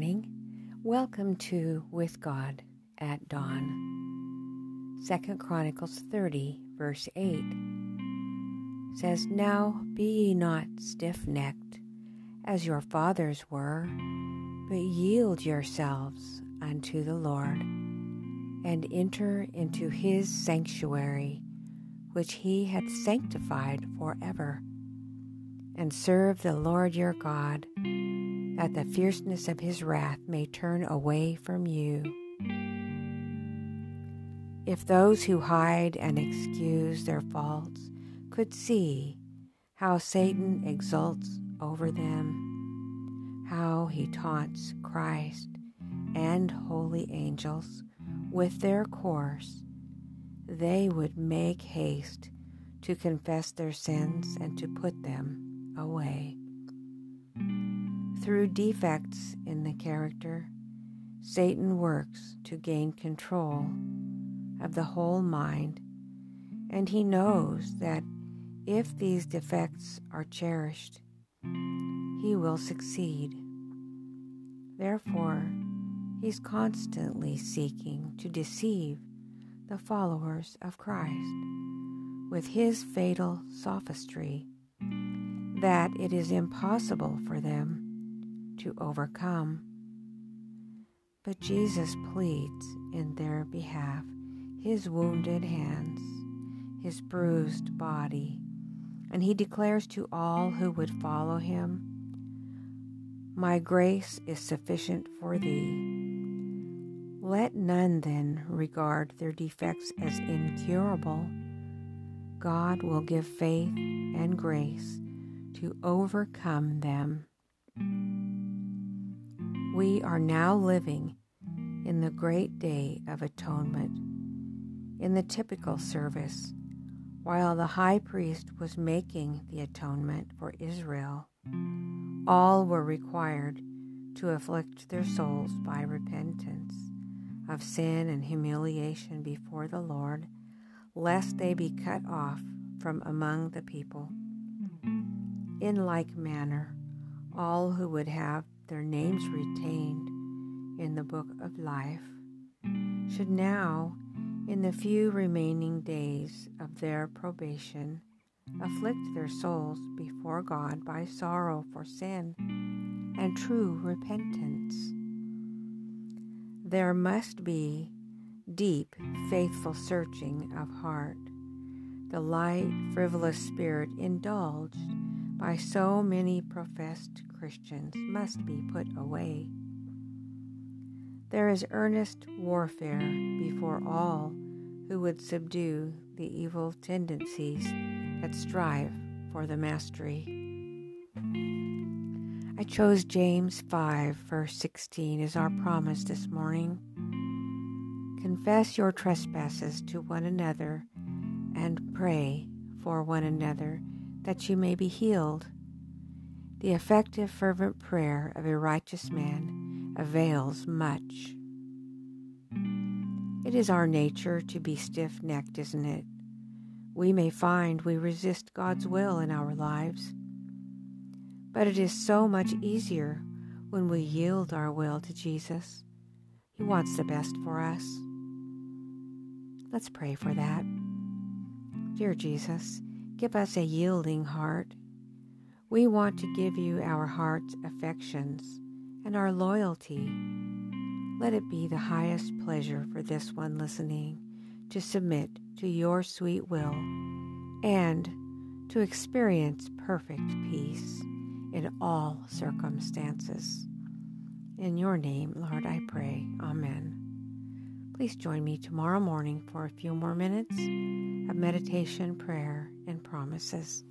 morning. Welcome to With God at Dawn. Second Chronicles 30, verse 8 says, Now be ye not stiff necked, as your fathers were, but yield yourselves unto the Lord, and enter into his sanctuary, which he hath sanctified forever, and serve the Lord your God that the fierceness of his wrath may turn away from you. If those who hide and excuse their faults could see how Satan exults over them, how he taunts Christ and holy angels with their course, they would make haste to confess their sins and to put them away. Through defects in the character, Satan works to gain control of the whole mind, and he knows that if these defects are cherished, he will succeed. Therefore, he's constantly seeking to deceive the followers of Christ with his fatal sophistry that it is impossible for them to overcome. But Jesus pleads in their behalf his wounded hands, his bruised body, and he declares to all who would follow him, My grace is sufficient for thee. Let none then regard their defects as incurable. God will give faith and grace to overcome them. We are now living in the great day of atonement. In the typical service, while the high priest was making the atonement for Israel, all were required to afflict their souls by repentance of sin and humiliation before the Lord, lest they be cut off from among the people. In like manner, all who would have their names retained in the book of life, should now, in the few remaining days of their probation, afflict their souls before God by sorrow for sin and true repentance. There must be deep, faithful searching of heart, the light, frivolous spirit indulged by so many professed Christians must be put away. There is earnest warfare before all who would subdue the evil tendencies that strive for the mastery. I chose James 5, verse 16, as our promise this morning. Confess your trespasses to one another and pray for one another that you may be healed. The effective, fervent prayer of a righteous man avails much. It is our nature to be stiff necked, isn't it? We may find we resist God's will in our lives, but it is so much easier when we yield our will to Jesus. He wants the best for us. Let's pray for that. Dear Jesus, give us a yielding heart we want to give you our heart's affections and our loyalty. Let it be the highest pleasure for this one listening to submit to your sweet will and to experience perfect peace in all circumstances. In your name, Lord, I pray. Amen. Please join me tomorrow morning for a few more minutes of meditation, prayer, and promises.